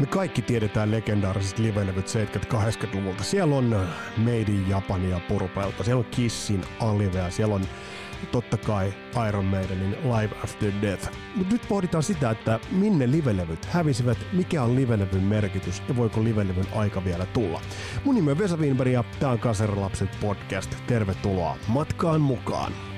Me kaikki tiedetään legendaariset livelevyt 70-80-luvulta. Siellä on Made in Japania purpelta, siellä on Kissin Alivea, siellä on totta kai Iron Maidenin Live After Death. Mutta nyt pohditaan sitä, että minne livelevyt hävisivät, mikä on livelevyn merkitys ja voiko livelevyn aika vielä tulla. Mun nimi on Vesa Wienberg ja tämä on Kaserilapset podcast. Tervetuloa matkaan mukaan.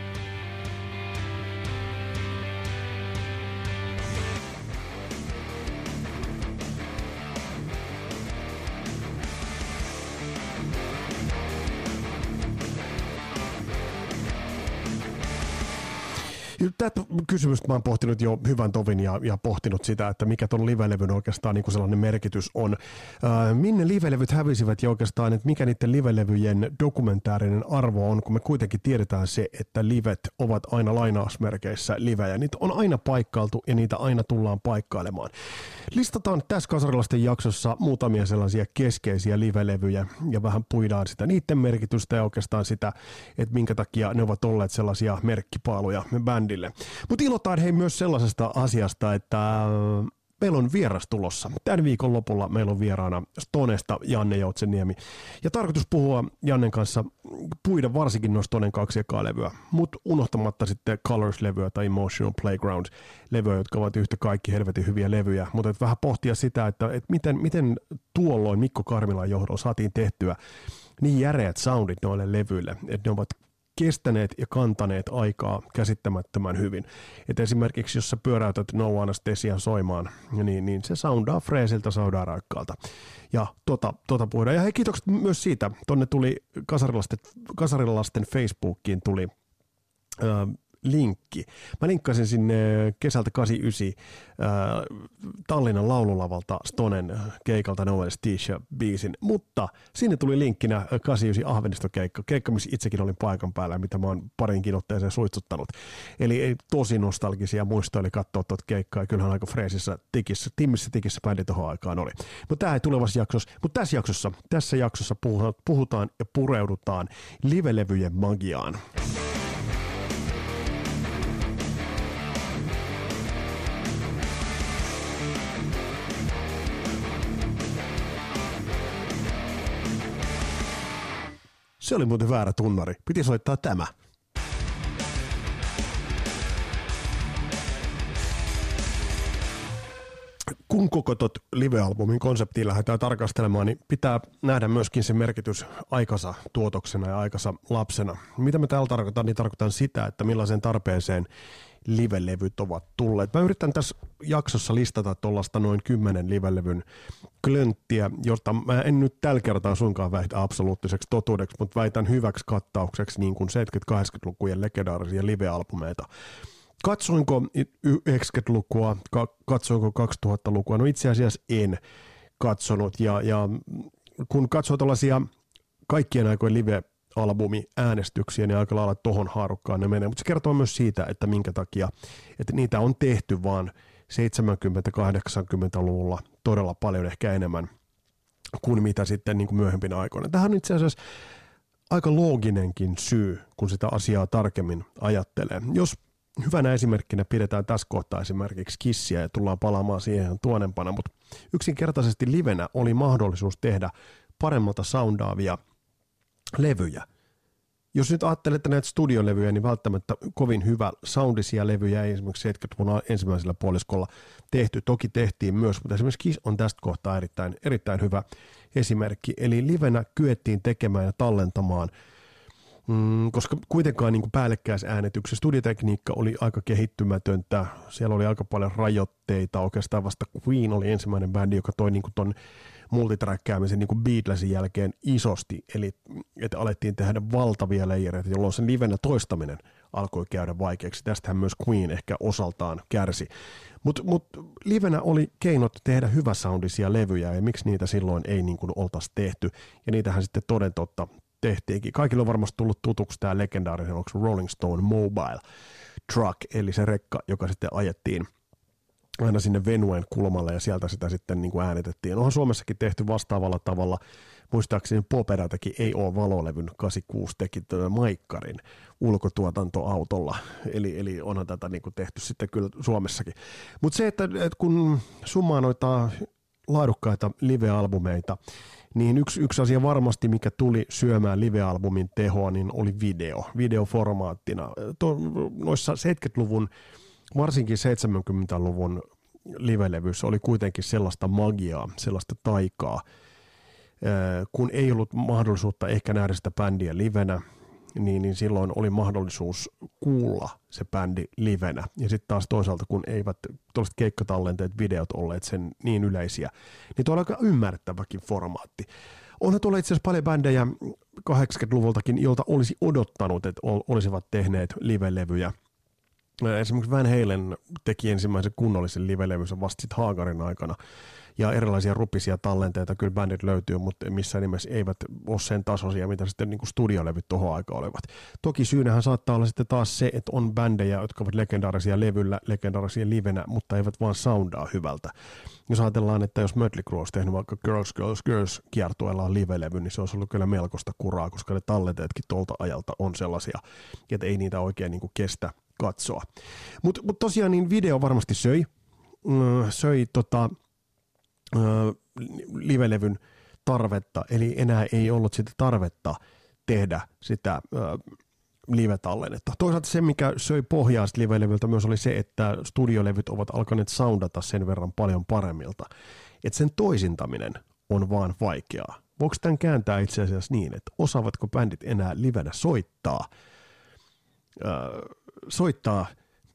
Tätä kysymystä mä oon pohtinut jo hyvän tovin ja, ja pohtinut sitä, että mikä ton livelevyn oikeastaan niin sellainen merkitys on. Äh, minne livelevyt hävisivät ja oikeastaan, että mikä niiden livelevyjen dokumentaarinen arvo on, kun me kuitenkin tiedetään se, että livet ovat aina lainausmerkeissä livejä. Niitä on aina paikkailtu ja niitä aina tullaan paikkailemaan. Listataan tässä kasarilaisten jaksossa muutamia sellaisia keskeisiä livelevyjä ja vähän puidaan sitä niiden merkitystä ja oikeastaan sitä, että minkä takia ne ovat olleet sellaisia merkkipaaluja bändille. Mutta ilotaan hei myös sellaisesta asiasta, että meillä on vieras tulossa. Tämän viikon lopulla meillä on vieraana Stonesta Janne Joutseniemi. Ja tarkoitus puhua Jannen kanssa, puida varsinkin noista Stonen kaksi ekaa levyä, mutta unohtamatta sitten Colors-levyä tai Emotional Playground-levyä, jotka ovat yhtä kaikki helvetin hyviä levyjä. Mutta vähän pohtia sitä, että, että miten, miten tuolloin Mikko Karmilan johdolla saatiin tehtyä niin järeät soundit noille levyille, että ne ovat kestäneet ja kantaneet aikaa käsittämättömän hyvin. Et esimerkiksi jos sä pyöräytät No Anesthesia soimaan, niin, niin se soundaa freesiltä, soundaa raikkaalta. Ja tota, tota puhutaan. Ja hei, kiitokset myös siitä. Tonne tuli kasarilasten, kasarilasten Facebookiin tuli linkki. Mä linkkasin sinne kesältä 89 äh, Tallinnan laululavalta Stonen keikalta No Tisha biisin, mutta sinne tuli linkkinä 89 Ahvenistokeikka, keikka, missä itsekin olin paikan päällä, mitä mä oon parinkin otteeseen suitsuttanut. Eli ei tosi nostalgisia muistoja oli katsoa tuota keikkaa, kyllähän aika freesissä tikissä, timmissä tikissä bändi tuohon aikaan oli. Mutta tämä ei tulevassa jaksossa, mutta tässä jaksossa, tässä jaksossa puhutaan ja pureudutaan livelevyjen magiaan. Se oli muuten väärä tunnari. Piti soittaa tämä. kun koko tot live-albumin konseptiin lähdetään tarkastelemaan, niin pitää nähdä myöskin se merkitys aikansa tuotoksena ja aikansa lapsena. Mitä me täällä tarkoitan, niin tarkoitan sitä, että millaiseen tarpeeseen livelevyt ovat tulleet. Mä yritän tässä jaksossa listata tuollaista noin kymmenen livelevyn klönttiä, josta mä en nyt tällä kertaa sunkaan väitä absoluuttiseksi totuudeksi, mutta väitän hyväksi kattaukseksi niin kuin 70-80-lukujen legendaarisia live-albumeita. Katsoinko 90-lukua, katsoinko 2000-lukua? No itse asiassa en katsonut ja, ja kun katsoo tällaisia kaikkien aikojen live albumi äänestyksiä, niin aika lailla tohon haarukkaan ne menee. Mutta se kertoo myös siitä, että minkä takia, että niitä on tehty vaan 70-80-luvulla todella paljon ehkä enemmän kuin mitä sitten niin kuin myöhempinä aikoina. Tähän on itse asiassa aika looginenkin syy, kun sitä asiaa tarkemmin ajattelee. Jos hyvänä esimerkkinä pidetään tässä kohtaa esimerkiksi kissiä ja tullaan palaamaan siihen tuonempana, mutta yksinkertaisesti livenä oli mahdollisuus tehdä paremmalta soundaavia – levyjä. Jos nyt ajattelette näitä studiolevyjä, niin välttämättä kovin hyvä soundisia levyjä ei esimerkiksi 70-luvun ensimmäisellä puoliskolla tehty. Toki tehtiin myös, mutta esimerkiksi Kiss on tästä kohtaa erittäin, erittäin hyvä esimerkki. Eli livenä kyettiin tekemään ja tallentamaan – Mm, koska kuitenkaan niin päällekkäisäänetyksessä studiotekniikka oli aika kehittymätöntä. Siellä oli aika paljon rajoitteita. Oikeastaan vasta Queen oli ensimmäinen bändi, joka toi niin ton multitrackäämisen niin Beatlesin jälkeen isosti. Eli että alettiin tehdä valtavia leijereitä, jolloin sen livenä toistaminen alkoi käydä vaikeaksi. Tästähän myös Queen ehkä osaltaan kärsi. Mutta mut, livenä oli keinot tehdä hyväsoundisia levyjä ja miksi niitä silloin ei niin kuin oltaisi tehty. Ja niitähän sitten toden totta tehtiinkin. Kaikille on varmasti tullut tutuksi tämä legendaarinen, onko Rolling Stone Mobile Truck, eli se rekka, joka sitten ajettiin aina sinne Venuen kulmalle ja sieltä sitä sitten niin kuin äänitettiin. Onhan Suomessakin tehty vastaavalla tavalla. Muistaakseni Popera teki Ei ole valolevyn 86 teki Maikkarin ulkotuotantoautolla. Eli, eli onhan tätä niin kuin tehty sitten kyllä Suomessakin. Mutta se, että, että kun summaa noita laadukkaita live-albumeita, niin yksi, yksi asia varmasti, mikä tuli syömään live-albumin tehoa, niin oli video, videoformaattina. To, noissa 70-luvun, varsinkin 70-luvun live-levyssä oli kuitenkin sellaista magiaa, sellaista taikaa, kun ei ollut mahdollisuutta ehkä nähdä sitä bändiä livenä, niin, niin silloin oli mahdollisuus kuulla se bändi livenä. Ja sitten taas toisaalta, kun eivät tuollaiset keikkatallenteet, videot olleet sen niin yleisiä, niin tuo on aika ymmärrettäväkin formaatti. Onhan tuolla itse asiassa paljon bändejä 80-luvultakin, joilta olisi odottanut, että olisivat tehneet live-levyjä. Esimerkiksi Van Halen teki ensimmäisen kunnollisen live-levynsä vasta sitten Haagarin aikana ja erilaisia rupisia tallenteita kyllä bändit löytyy, mutta missään nimessä eivät ole sen tasoisia, mitä sitten niin kuin studiolevyt tuohon aikaan olivat. Toki syynähän saattaa olla sitten taas se, että on bändejä, jotka ovat legendaarisia levyllä, legendaarisia livenä, mutta eivät vaan soundaa hyvältä. Jos ajatellaan, että jos Mötley Crue olisi tehnyt vaikka Girls, Girls, Girls kiertueellaan live-levy, niin se olisi ollut kyllä melkoista kuraa, koska ne tallenteetkin tuolta ajalta on sellaisia, että ei niitä oikein niin kuin kestä katsoa. Mutta mut tosiaan niin video varmasti söi, mm, söi tota, livelevyn tarvetta, eli enää ei ollut sitä tarvetta tehdä sitä live-tallennetta. Toisaalta se, mikä söi pohjaa live-levyltä myös oli se, että studiolevyt ovat alkaneet soundata sen verran paljon paremmilta, että sen toisintaminen on vaan vaikeaa. Voiko tämän kääntää itse asiassa niin, että osaavatko bändit enää livenä soittaa, äh, soittaa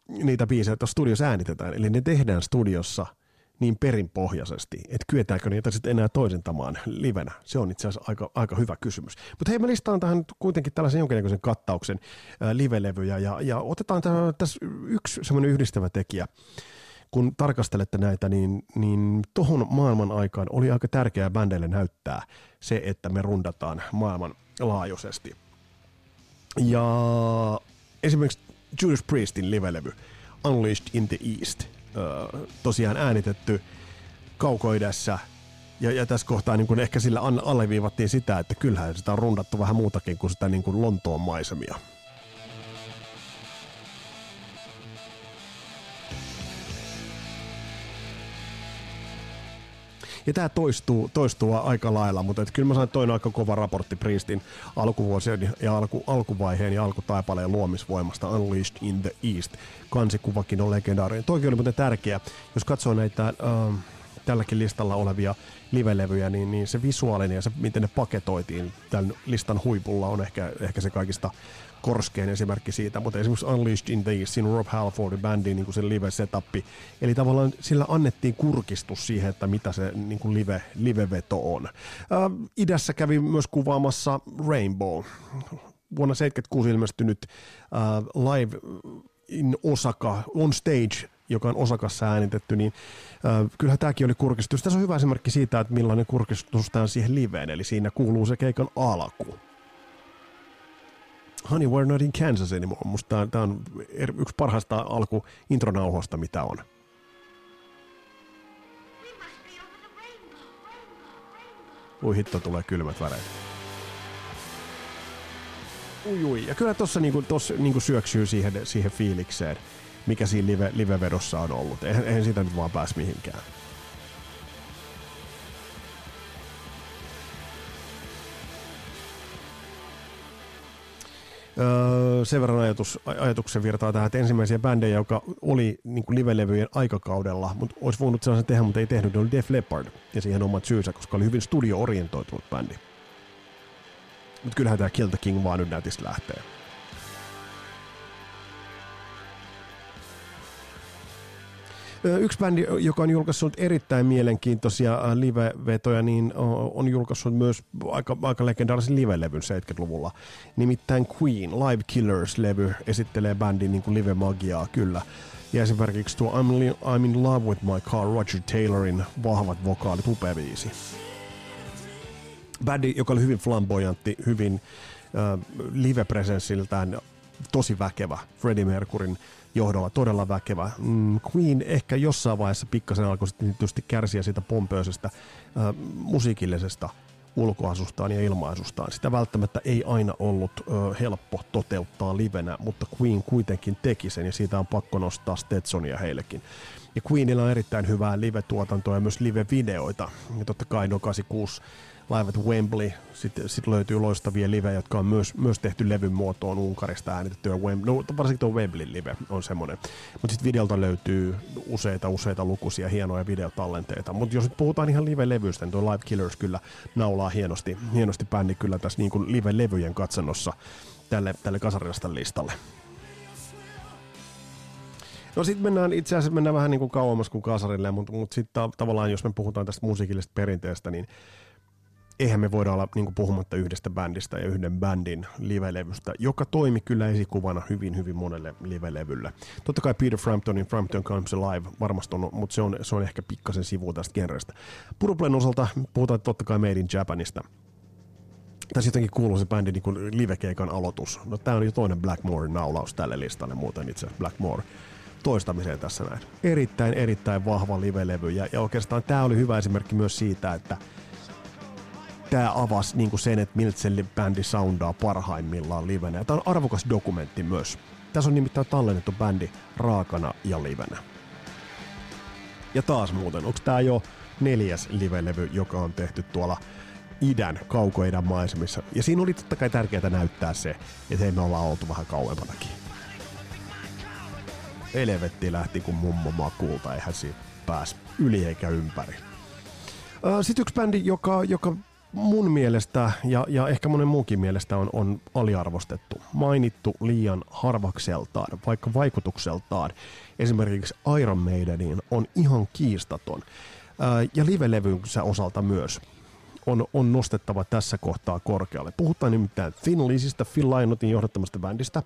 niitä biisejä, joita studiossa äänitetään, eli ne tehdään studiossa – niin perinpohjaisesti, että kyetäänkö niitä sitten enää toisentamaan livenä? Se on itse asiassa aika, aika hyvä kysymys. Mutta hei, mä listaan tähän kuitenkin tällaisen jonkinnäköisen kattauksen ää, livelevyjä ja, ja otetaan tässä yksi semmoinen yhdistävä tekijä. Kun tarkastelette näitä, niin, niin tohon maailman aikaan oli aika tärkeää bändeille näyttää se, että me rundataan maailman laajuisesti. Ja esimerkiksi Judas Priestin livelevy Unleashed in the East – tosiaan äänitetty kaukoidessa. Ja, ja tässä kohtaa niin kun ehkä sillä alleviivattiin sitä, että kyllähän sitä on rundattu vähän muutakin kuin sitä niin kuin Lontoon maisemia. Ja tämä toistuu, toistuu aika lailla, mutta et kyllä mä sain toinen aika kova raportti Priestin alkuvuosien ja alku, alkuvaiheen ja alkutaipaleen luomisvoimasta Unleashed in the East. Kansikuvakin on legendaarinen. Toikin oli muuten tärkeä. Jos katsoo näitä... Uh, tälläkin listalla olevia livelevyjä, niin, niin se visuaalinen ja se, miten ne paketoitiin tämän listan huipulla on ehkä, ehkä se kaikista korskein esimerkki siitä, mutta esimerkiksi Unleashed in the East, siinä Rob Halfordin bändin niin se live-setappi, eli tavallaan sillä annettiin kurkistus siihen, että mitä se niin kuin live, live-veto on. Äh, idässä kävi myös kuvaamassa Rainbow, vuonna 76 ilmestynyt äh, live in Osaka, on stage joka on osakassa äänitetty, niin äh, kyllähän tämäkin oli kurkistus. Tässä on hyvä esimerkki siitä, että millainen kurkistus tämä on siihen liveen, eli siinä kuuluu se keikan alku. Honey, we're not in Kansas anymore. Musta tämä on er, yksi parhaista alku intronauhoista, mitä on. Ui hitto, tulee kylmät väreet. Ui, ui. Ja kyllä tuossa niinku, niinku syöksyy siihen, siihen fiilikseen, mikä siinä live, live-vedossa on ollut. Eihän, eihän siitä nyt vaan pääs mihinkään. Öö, sen verran ajatus, ajatuksen virtaa tähän, että ensimmäisiä bändejä, joka oli niin live-levyjen aikakaudella, mutta olisi voinut sellaisen tehdä, mutta ei tehnyt, ne oli Def Leppard ja siihen omat syysä, koska oli hyvin studio-orientoitunut bändi. Mutta kyllähän tämä Kill the King vaan nyt nätistä lähtee. Yksi bändi, joka on julkaissut erittäin mielenkiintoisia live-vetoja, niin on julkaissut myös aika, aika legendaarisen live-levyn 70-luvulla. Nimittäin Queen, Live Killers-levy, esittelee bändin niin live-magiaa kyllä. Ja esimerkiksi tuo I'm, I'm in love with my car, Roger Taylorin vahvat vokaalit, upea biisi. Bändi, joka oli hyvin flamboyantti, hyvin äh, live-presenssiltään tosi väkevä Freddie Mercuryn johdolla todella väkevä. Mm, Queen ehkä jossain vaiheessa pikkasen alkoi sitten tietysti kärsiä siitä pompöisestä äh, musiikillisesta ulkoasustaan ja ilmaisustaan. Sitä välttämättä ei aina ollut ö, helppo toteuttaa livenä, mutta Queen kuitenkin teki sen ja siitä on pakko nostaa Stetsonia heillekin. Ja Queenilla on erittäin hyvää live-tuotantoa ja myös live-videoita. Ja totta kai no 86 Live at Wembley. Sitten sit löytyy loistavia live, jotka on myös, myös tehty levyn muotoon Unkarista äänitettyä. Wem- no, varsinkin tuo Wembley live on semmoinen. Mutta sitten videolta löytyy useita, useita lukuisia hienoja videotallenteita. Mutta jos nyt puhutaan ihan live-levyistä, niin tuo Live Killers kyllä naulaa hienosti, hienosti bändi kyllä tässä niin kuin live-levyjen katsannossa tälle, tälle kasarilasta listalle. No sitten mennään, itse asiassa mennään vähän niin kuin kauemmas kuin kasarille, mutta, mutta sitten tavallaan jos me puhutaan tästä musiikillisesta perinteestä, niin eihän me voida olla niin puhumatta yhdestä bändistä ja yhden bändin livelevystä, joka toimi kyllä esikuvana hyvin, hyvin monelle livelevylle. Totta kai Peter Framptonin Frampton Comes Alive varmasti on, mutta se on, se on ehkä pikkasen sivu tästä genrestä. Purplen osalta puhutaan totta kai Made in Japanista. Tässä jotenkin kuuluu se bändin niin livekeikan aloitus. No tää on jo toinen Blackmore-naulaus tälle listalle muuten itse asiassa Blackmore toistamiseen tässä näin. Erittäin, erittäin vahva livelevy ja, ja oikeastaan tämä oli hyvä esimerkki myös siitä, että – tämä avasi niin kuin sen, että miltä se bändi soundaa parhaimmillaan livenä. Tämä on arvokas dokumentti myös. Tässä on nimittäin tallennettu bändi raakana ja livenä. Ja taas muuten, onko tämä jo neljäs livelevy, joka on tehty tuolla idän, kaukoidän maisemissa. Ja siinä oli totta kai tärkeää näyttää se, että hei me ollaan oltu vähän kauempanakin. Elevetti lähti kuin mummo makuulta, eihän siitä pääs yli eikä ympäri. Sitten yksi bändi, joka, joka mun mielestä ja, ja ehkä monen muunkin mielestä on, on aliarvostettu, mainittu liian harvakseltaan, vaikka vaikutukseltaan. Esimerkiksi Iron Maidenin on ihan kiistaton. Ää, ja live-levynsä osalta myös on, on nostettava tässä kohtaa korkealle. Puhutaan nimittäin Thin Lizzystä, Phil Lynottin johdattamasta bändistä,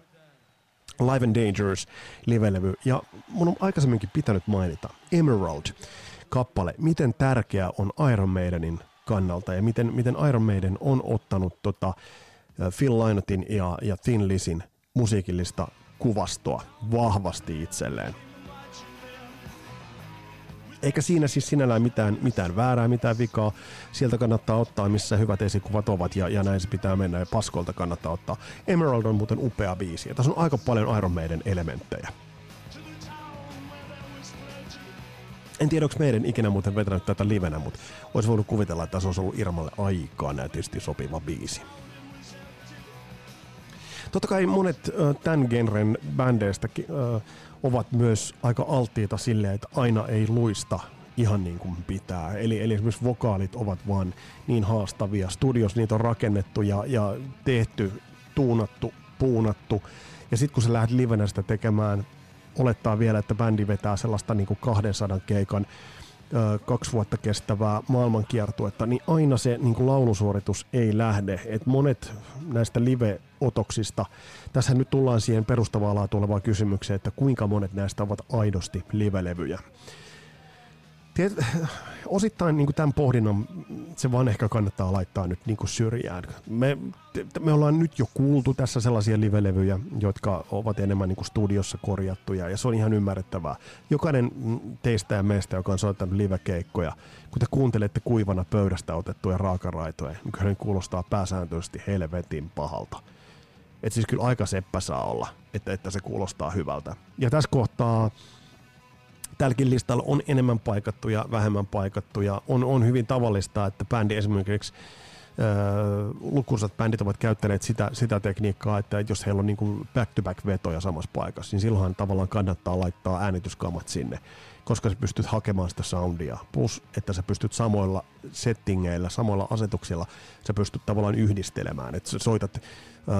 Live and Dangerous live-levy, ja mun on aikaisemminkin pitänyt mainita Emerald kappale, miten tärkeä on Iron Maidenin kannalta ja miten, miten Iron Maiden on ottanut tota Phil Lynottin ja, ja Thin Lizin musiikillista kuvastoa vahvasti itselleen. Eikä siinä siis sinällään mitään, mitään väärää, mitään vikaa. Sieltä kannattaa ottaa, missä hyvät esikuvat ovat, ja, ja näin se pitää mennä, ja paskolta kannattaa ottaa. Emerald on muuten upea biisi, ja tässä on aika paljon Iron Maiden elementtejä. En tiedä, onko meidän ikinä muuten vetänyt tätä livenä, mutta olisi voinut kuvitella, että se olisi ollut Irmalle aikaa nätisti sopiva biisi. Totta kai monet tämän genren bändeistä ovat myös aika alttiita silleen, että aina ei luista ihan niin kuin pitää. Eli, eli esimerkiksi vokaalit ovat vaan niin haastavia. Studios niitä on rakennettu ja, ja tehty, tuunattu, puunattu. Ja sitten kun sä lähdet livenä sitä tekemään olettaa vielä, että bändi vetää sellaista niin kuin 200 keikan ö, kaksi vuotta kestävää maailmankiertuetta, niin aina se niin kuin laulusuoritus ei lähde. Et monet näistä live-otoksista, tässä nyt tullaan siihen perustavaa laatu olevaan kysymykseen, että kuinka monet näistä ovat aidosti live-levyjä. Tiet, osittain niin tämän pohdinnan se vaan ehkä kannattaa laittaa nyt niin syrjään. Me, me ollaan nyt jo kuultu tässä sellaisia livelevyjä, jotka ovat enemmän niin studiossa korjattuja, ja se on ihan ymmärrettävää. Jokainen teistä ja meistä, joka on soittanut livekeikkoja, kun te kuuntelette kuivana pöydästä otettuja raakaraitoja, niin kyllä ne kuulostaa pääsääntöisesti helvetin pahalta. Et siis kyllä aika seppä saa olla, että, että se kuulostaa hyvältä. Ja tässä kohtaa tälläkin listalla on enemmän paikattuja, vähemmän paikattuja. On, on hyvin tavallista, että bändi esimerkiksi lukuisat bändit ovat käyttäneet sitä, sitä tekniikkaa, että jos heillä on niin back-to-back vetoja samassa paikassa, niin silloin tavallaan kannattaa laittaa äänityskamat sinne, koska sä pystyt hakemaan sitä soundia. Plus, että sä pystyt samoilla settingeillä, samoilla asetuksilla, sä pystyt tavallaan yhdistelemään. Että soitat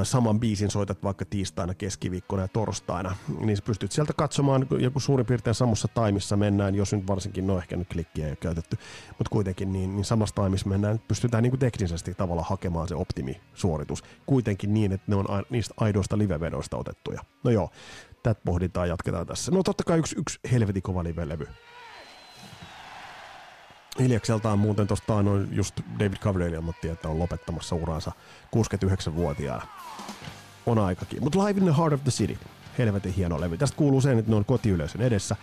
saman biisin soitat vaikka tiistaina, keskiviikkona ja torstaina, niin sä pystyt sieltä katsomaan, joku suurin piirtein samassa taimissa mennään, jos nyt varsinkin, no ehkä nyt klikkiä ei ole käytetty, mutta kuitenkin niin, niin samassa taimissa mennään, pystytään niin kuin teknisesti tavalla hakemaan se optimisuoritus, kuitenkin niin, että ne on niistä aidoista livevedoista otettuja. No joo, tätä pohditaan jatketaan tässä. No totta kai yksi, yksi helvetin kova live-levy. Hiljakseltaan muuten tuosta on just David Coverdale ilmoitti, että on lopettamassa uraansa 69-vuotiaana. On aikakin. Mutta Live in the Heart of the City. Helvetin hieno levy. Tästä kuuluu sen, että ne on kotiyleisön edessä.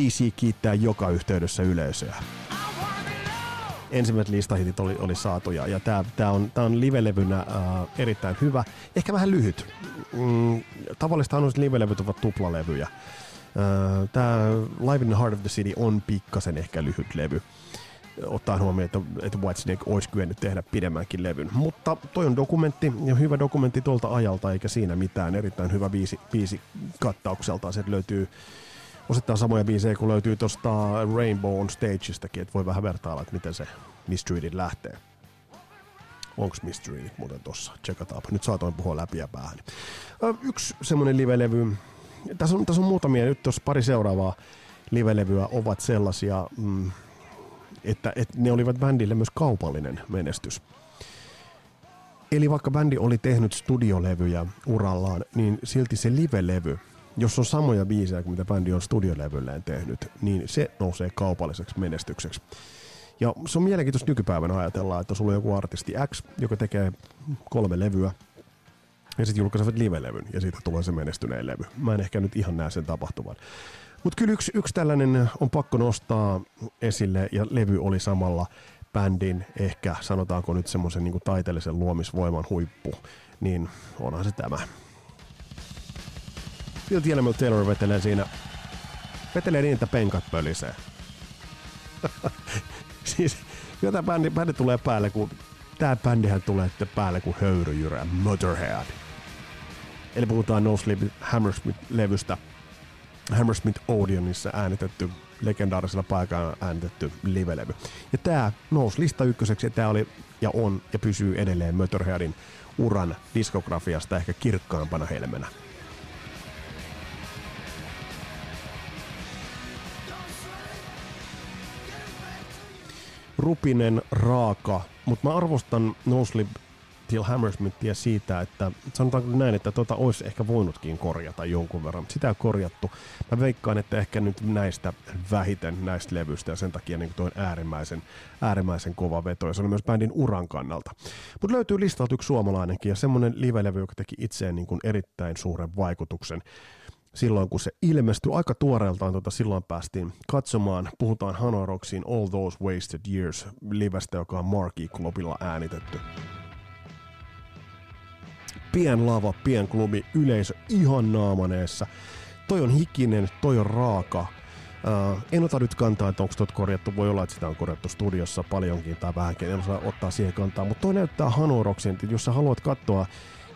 DC kiittää joka yhteydessä yleisöä. Ensimmäiset listahitit oli, oli saatu ja, ja tämä tää on, tää on live-levynä äh, erittäin hyvä. Ehkä vähän lyhyt. Mm, tavallista on live-levyt ovat tuplalevyjä Tämä Live in the Heart of the City on pikkasen ehkä lyhyt levy ottaa huomioon, että, että Whitesnake olisi kyennyt tehdä pidemmänkin levyn. Mutta toi on dokumentti ja hyvä dokumentti tuolta ajalta, eikä siinä mitään. Erittäin hyvä biisi, biisi kattaukselta. Se löytyy osittain samoja biisejä kuin löytyy tuosta Rainbow on Stagestakin, että voi vähän vertailla, että miten se Mistreated lähtee. Onko Mistreated muuten tossa? Checkataanpa. Nyt saatoin puhua läpi ja päähän. Yksi semmonen live-levy. Tässä on, tässä on muutamia, nyt tuossa pari seuraavaa live-levyä ovat sellaisia, mm, että, että ne olivat bändille myös kaupallinen menestys. Eli vaikka bändi oli tehnyt studiolevyjä urallaan, niin silti se live-levy, jos on samoja biisejä kuin mitä bändi on studiolevylleen tehnyt, niin se nousee kaupalliseksi menestykseksi. Ja se on mielenkiintoista nykypäivänä ajatella, että sulla on joku artisti X, joka tekee kolme levyä, ja sitten julkaisevat live-levyn, ja siitä tulee se menestyneen levy. Mä en ehkä nyt ihan näe sen tapahtuvan. Mutta kyllä yksi, yksi tällainen on pakko nostaa esille, ja levy oli samalla bändin ehkä, sanotaanko nyt semmoisen niin taiteellisen luomisvoiman huippu, niin onhan se tämä. Phil Tielemällä Taylor vetelee siinä, vetelee niin, että penkat pölisee. siis jotain bändi, bändi tulee päälle, kun tää bändihän tulee päälle kuin höyryjyrä, Motorhead. Eli puhutaan No Sleep Hammersmith-levystä, Hammersmith Odeonissa äänitetty, legendaarisella paikalla äänitetty live-levy. Ja tämä nousi lista ykköseksi ja tämä oli ja on ja pysyy edelleen Motorheadin uran diskografiasta ehkä kirkkaampana helmenä. Rupinen, raaka, mutta mä arvostan No Till Hammersmithia siitä, että sanotaanko näin, että tota olisi ehkä voinutkin korjata jonkun verran. Sitä on korjattu. Mä veikkaan, että ehkä nyt näistä vähiten näistä levyistä ja sen takia niin toi äärimmäisen, äärimmäisen kova veto. Ja se on myös bändin uran kannalta. Mutta löytyy listalta yksi suomalainenkin ja semmoinen live-levy, joka teki itseen niin erittäin suuren vaikutuksen silloin, kun se ilmestyi aika tuoreeltaan, tuota, silloin päästiin katsomaan. Puhutaan Hanoroksin All Those Wasted Years livestä, joka on Marky Clubilla äänitetty pien lava, pien klubi, yleisö ihan naamaneessa. Toi on hikinen, toi on raaka. Uh, en ota nyt kantaa, että onko korjattu. Voi olla, että sitä on korjattu studiossa paljonkin tai vähänkin. En osaa ottaa siihen kantaa. Mutta toi näyttää Hanoroksin, jos sä haluat katsoa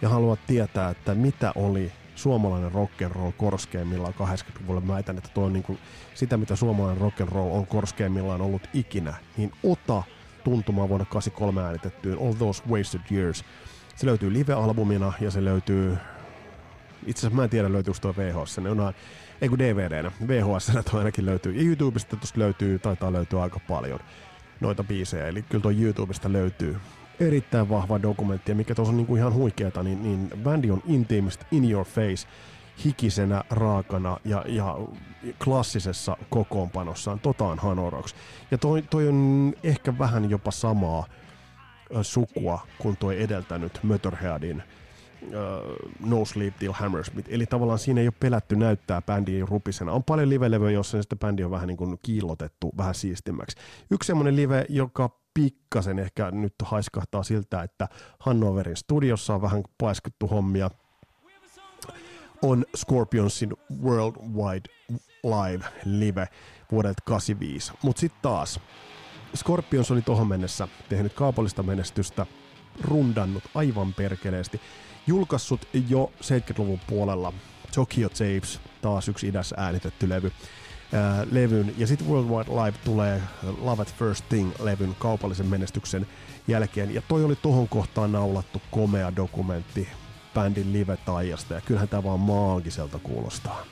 ja haluat tietää, että mitä oli suomalainen rock'n'roll korskeimmillaan 80-luvulla. Mä väitän, että toi on niinku sitä, mitä suomalainen rock'n'roll on korskeimmillaan ollut ikinä. Niin ota tuntumaan vuonna 83 äänitettyyn All Those Wasted Years – se löytyy live-albumina ja se löytyy, itse asiassa mä en tiedä löytyykö tuo VHS, ne on ei kun DVDnä, VHS ainakin löytyy, ja YouTubesta tuosta löytyy, taitaa löytyä aika paljon noita biisejä, eli kyllä tuo YouTubesta löytyy erittäin vahva dokumentti, ja mikä tuossa on niinku ihan huikeeta, niin, niin bändi on intiimistä in your face, hikisenä, raakana ja, ja klassisessa kokoonpanossaan, totaan Hanoroks. Ja toi, toi on ehkä vähän jopa samaa sukua kuin tuo edeltänyt Motorheadin uh, No Sleep Till Hammersmith. Eli tavallaan siinä ei ole pelätty näyttää bändiin rupisena. On paljon live-levyjä, jossa sitten bändi on vähän niin kuin kiillotettu vähän siistimmäksi. Yksi semmoinen live, joka pikkasen ehkä nyt haiskahtaa siltä, että Hannoverin studiossa on vähän paiskattu hommia, on Scorpionsin Worldwide Live Live vuodelta 85. Mutta sitten taas Scorpions oli tohon mennessä tehnyt kaupallista menestystä, rundannut aivan perkeleesti, julkaissut jo 70-luvun puolella Tokyo Tapes, taas yksi idässä äänitetty levy, ää, levyn. Ja sitten Worldwide Live tulee Love at First Thing-levyn kaupallisen menestyksen jälkeen. Ja toi oli tohon kohtaan naulattu komea dokumentti bändin live-taijasta. Ja kyllähän tämä vaan maagiselta kuulostaa.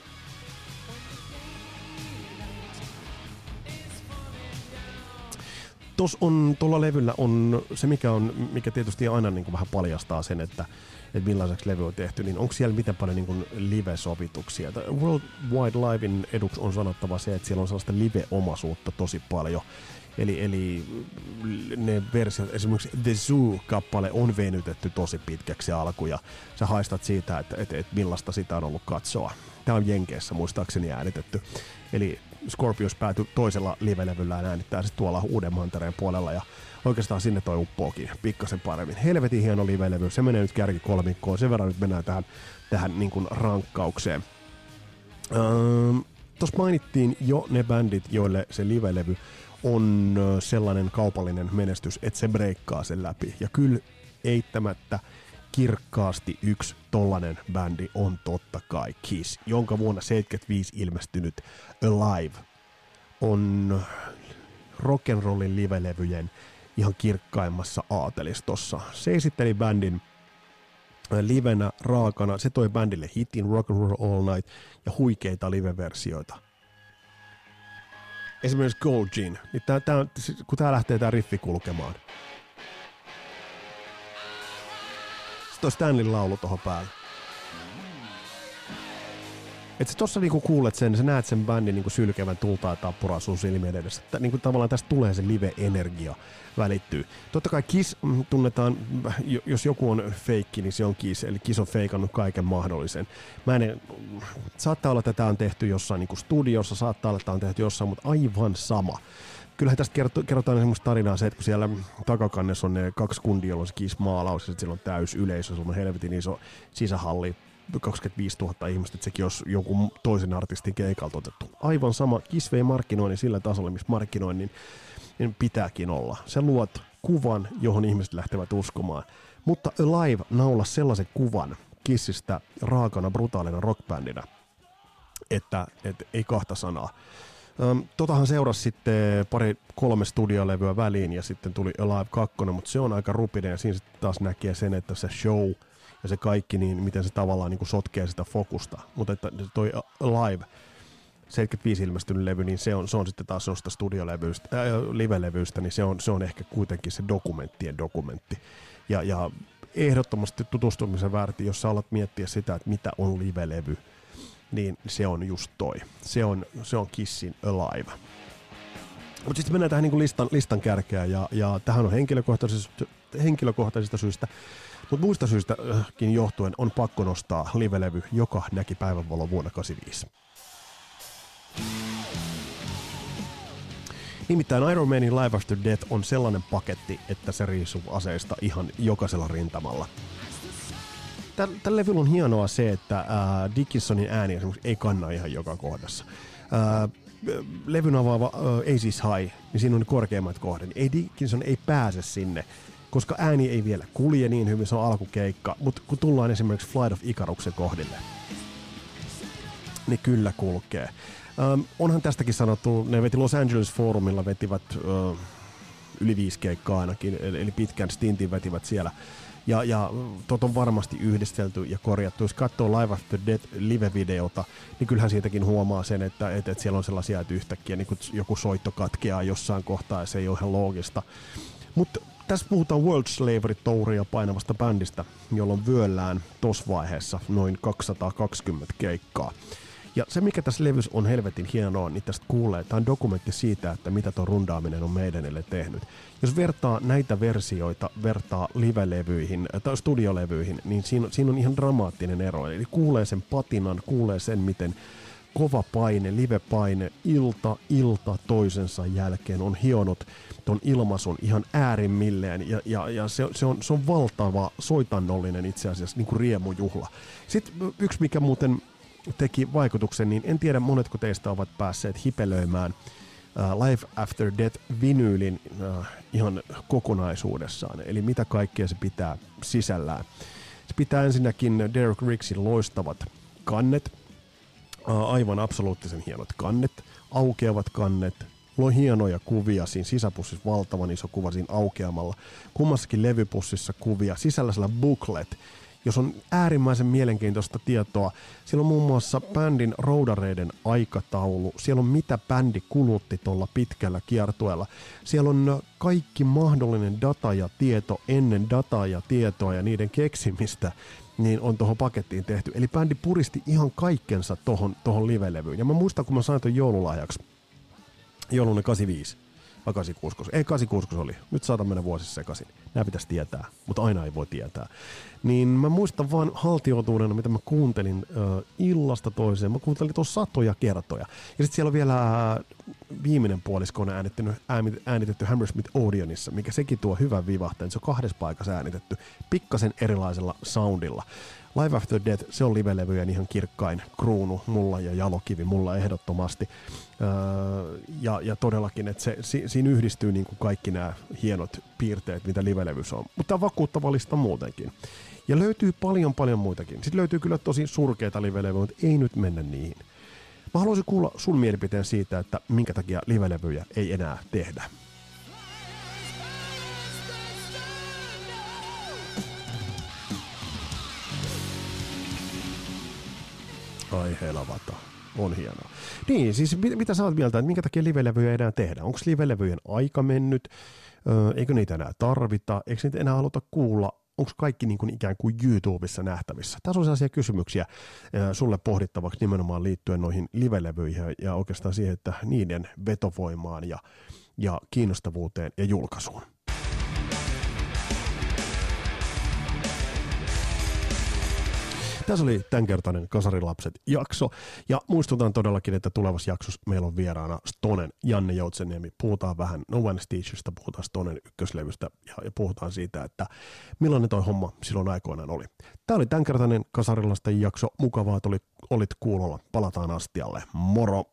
Tuossa on, tuolla levyllä on se, mikä, on, mikä tietysti aina niin kuin vähän paljastaa sen, että, että millaiseksi levy on tehty, niin onko siellä miten paljon niin kuin live-sovituksia? World Wide Livein eduksi on sanottava se, että siellä on sellaista live-omaisuutta tosi paljon. Eli, eli ne versiot, esimerkiksi The Zoo-kappale on venytetty tosi pitkäksi alku ja sä haistat siitä, että, että, että millaista sitä on ollut katsoa. Tämä on Jenkeissä muistaakseni äänitetty. Eli Scorpius päätyi toisella live-levyllään äänittää sitten tuolla Uuden Mantereen puolella ja oikeastaan sinne toi uppookin pikkasen paremmin. Helvetin hieno live-levy, se menee nyt kärki kolmikkoon, sen verran nyt mennään tähän, tähän niin kuin rankkaukseen. Öö, Tuossa mainittiin jo ne bändit, joille se live-levy on sellainen kaupallinen menestys, että se breikkaa sen läpi. Ja kyllä eittämättä kirkkaasti yksi tollanen bändi on totta kai Kiss, jonka vuonna 75 ilmestynyt Alive on rock'n'rollin livelevyjen ihan kirkkaimmassa aatelistossa. Se esitteli bändin livenä raakana. Se toi bändille hitin Rock and Roll All Night ja huikeita live-versioita. Esimerkiksi Gold Gin, niin tää, tää, kun tää lähtee tää riffi kulkemaan. Sitten on Stanlin laulu tuohon päälle. Et sä tossa niinku kuulet sen, sä näet sen bändin niinku sylkevän tultaa ja tappuraa sun silmien edessä. Että niinku tavallaan tästä tulee se live-energia välittyy. Totta kai Kiss mm, tunnetaan, jos joku on feikki, niin se on Kiss, eli Kiss on feikannut kaiken mahdollisen. Mä en, saattaa olla, että tämä on tehty jossain niinku studiossa, saattaa olla, että tämä on tehty jossain, mutta aivan sama kyllähän tästä kerrotaan semmoista tarinaa se, että kun siellä takakannessa on ne kaksi kundia, jolla on se Kiss-maalaus, ja sitten on täys yleisö, se on helvetin iso sisähalli, 25 000 ihmistä, että sekin olisi jonkun toisen artistin keikalta otettu. Aivan sama, Kiss vei markkinoinnin sillä tasolla, missä markkinoinnin niin pitääkin olla. Se luot kuvan, johon ihmiset lähtevät uskomaan. Mutta Alive naula sellaisen kuvan Kissistä raakana, brutaalina rockbändinä, että, että ei kahta sanaa. Totahan seurasi sitten pari kolme studiolevyä väliin ja sitten tuli Alive 2, mutta se on aika rupinen ja siinä sitten taas näkee sen, että se show – ja se kaikki, niin miten se tavallaan niin kuin sotkee sitä fokusta. Mutta että toi live, 75 ilmestynyt levy, niin se on, se on sitten taas sellaista studiolevyistä, äh, live-levyistä, niin se on, se on ehkä kuitenkin se dokumenttien dokumentti. Ja, ja ehdottomasti tutustumisen väärti, jos sä alat miettiä sitä, että mitä on live-levy, niin se on just toi. Se on, se on Kissin Alive. Mutta sitten mennään tähän niin listan, listan kärkeään, ja, ja tähän on henkilökohtaisista, henkilökohtaisista syistä mutta muista syistäkin johtuen on pakko nostaa livelevy, joka näki päivänvalon vuonna 85. Nimittäin Iron Manin Live After Death on sellainen paketti, että se riisuu aseista ihan jokaisella rintamalla. Tällä levyllä on hienoa se, että äh, Dickinsonin ääni ei kanna ihan joka kohdassa. Äh, levyn avaava äh, Aces High, niin siinä on korkeimmat kohdat. Ei Dickinson ei pääse sinne koska ääni ei vielä kulje niin hyvin, se on alkukeikka, mutta kun tullaan esimerkiksi Flight of Icaruksen kohdille, niin kyllä kulkee. Ähm, onhan tästäkin sanottu, ne veti Los Angeles Forumilla, vetivät äh, yli viisi keikkaa ainakin, eli pitkän stintin vetivät siellä. Ja, ja tot on varmasti yhdistelty ja korjattu. Jos katsoo Live After Death live-videota, niin kyllähän siitäkin huomaa sen, että, että, että siellä on sellaisia, että yhtäkkiä niin joku soitto katkeaa jossain kohtaa ja se ei ole ihan loogista. Mutta tässä puhutaan World Slavery Touria painavasta bändistä, jolloin vyöllään tuossa vaiheessa noin 220 keikkaa. Ja se, mikä tässä levyssä on helvetin hienoa, niin tästä kuulee, tämä on dokumentti siitä, että mitä tuo rundaaminen on meidän tehnyt. Jos vertaa näitä versioita, vertaa live-levyihin äh, tai studiolevyihin, niin siinä, siinä on ihan dramaattinen ero. Eli kuulee sen patinan, kuulee sen, miten kova paine, live-paine, ilta, ilta toisensa jälkeen on hionut ton ilmaisun ihan äärimmilleen ja, ja, ja se, se, on, se on valtava soitannollinen itse asiassa niin kuin riemujuhla. Sitten yksi, mikä muuten teki vaikutuksen, niin en tiedä monetko teistä ovat päässeet hipelöimään uh, Life After Death vinyylin uh, ihan kokonaisuudessaan, eli mitä kaikkea se pitää sisällään. Se pitää ensinnäkin Derek Ricksin loistavat kannet, uh, aivan absoluuttisen hienot kannet, aukeavat kannet, on hienoja kuvia siinä sisäpussissa, valtavan iso kuva siinä aukeamalla. Kummassakin levypussissa kuvia, sisällä sellainen booklet, jos on äärimmäisen mielenkiintoista tietoa. Siellä on muun muassa bändin roudareiden aikataulu. Siellä on mitä bändi kulutti tuolla pitkällä kiertueella. Siellä on kaikki mahdollinen data ja tieto ennen dataa ja tietoa ja niiden keksimistä niin on tuohon pakettiin tehty. Eli bändi puristi ihan kaikkensa tuohon tohon live-levyyn. Ja mä muistan, kun mä sain ton joululahjaksi joulunen 85 vai 86, ei 86 oli, nyt saatan mennä vuosissa sekaisin. Nämä pitäisi tietää, mutta aina ei voi tietää. Niin mä muistan vaan haltiotuudena, mitä mä kuuntelin uh, illasta toiseen. Mä kuuntelin tuossa satoja kertoja. Ja sitten siellä on vielä viimeinen puolisko on äänitetty, äänitetty Hammersmith Odeonissa, mikä sekin tuo hyvän vivahteen. Se on kahdessa paikassa äänitetty, pikkasen erilaisella soundilla. Live After Death, se on livelevyjen ihan kirkkain kruunu mulla ja jalokivi mulla ehdottomasti. Öö, ja, ja todellakin, että se, si, siinä yhdistyy niin kuin kaikki nämä hienot piirteet, mitä livelevys on. Mutta tämä vakuuttava lista muutenkin. Ja löytyy paljon paljon muitakin. Sitten löytyy kyllä tosi surkeita livelevyjä, mutta ei nyt mennä niihin. Mä haluaisin kuulla sun mielipiteen siitä, että minkä takia livelevyjä ei enää tehdä. Ai helvata. On hienoa. Niin, siis mit, mitä sä oot mieltä, että minkä takia livelevyjä enää tehdä? Onko livelevyjen aika mennyt? Öö, eikö niitä enää tarvita? Eikö niitä enää haluta kuulla? Onko kaikki niin kuin ikään kuin YouTubessa nähtävissä? Tässä on sellaisia kysymyksiä sulle pohdittavaksi nimenomaan liittyen noihin livelevyihin ja oikeastaan siihen, että niiden vetovoimaan ja, ja kiinnostavuuteen ja julkaisuun. Tässä oli tämänkertainen Kasarilapset jakso. Ja muistutan todellakin, että tulevassa jaksossa meillä on vieraana Stonen Janne Joutseniemi. Puhutaan vähän No One Teacherista, puhutaan Stonen ykköslevystä ja, ja puhutaan siitä, että millainen toi homma silloin aikoinaan oli. Tämä oli tämänkertainen Kasarilasten jakso. Mukavaa, että olit, kuulolla. Palataan astialle. Moro!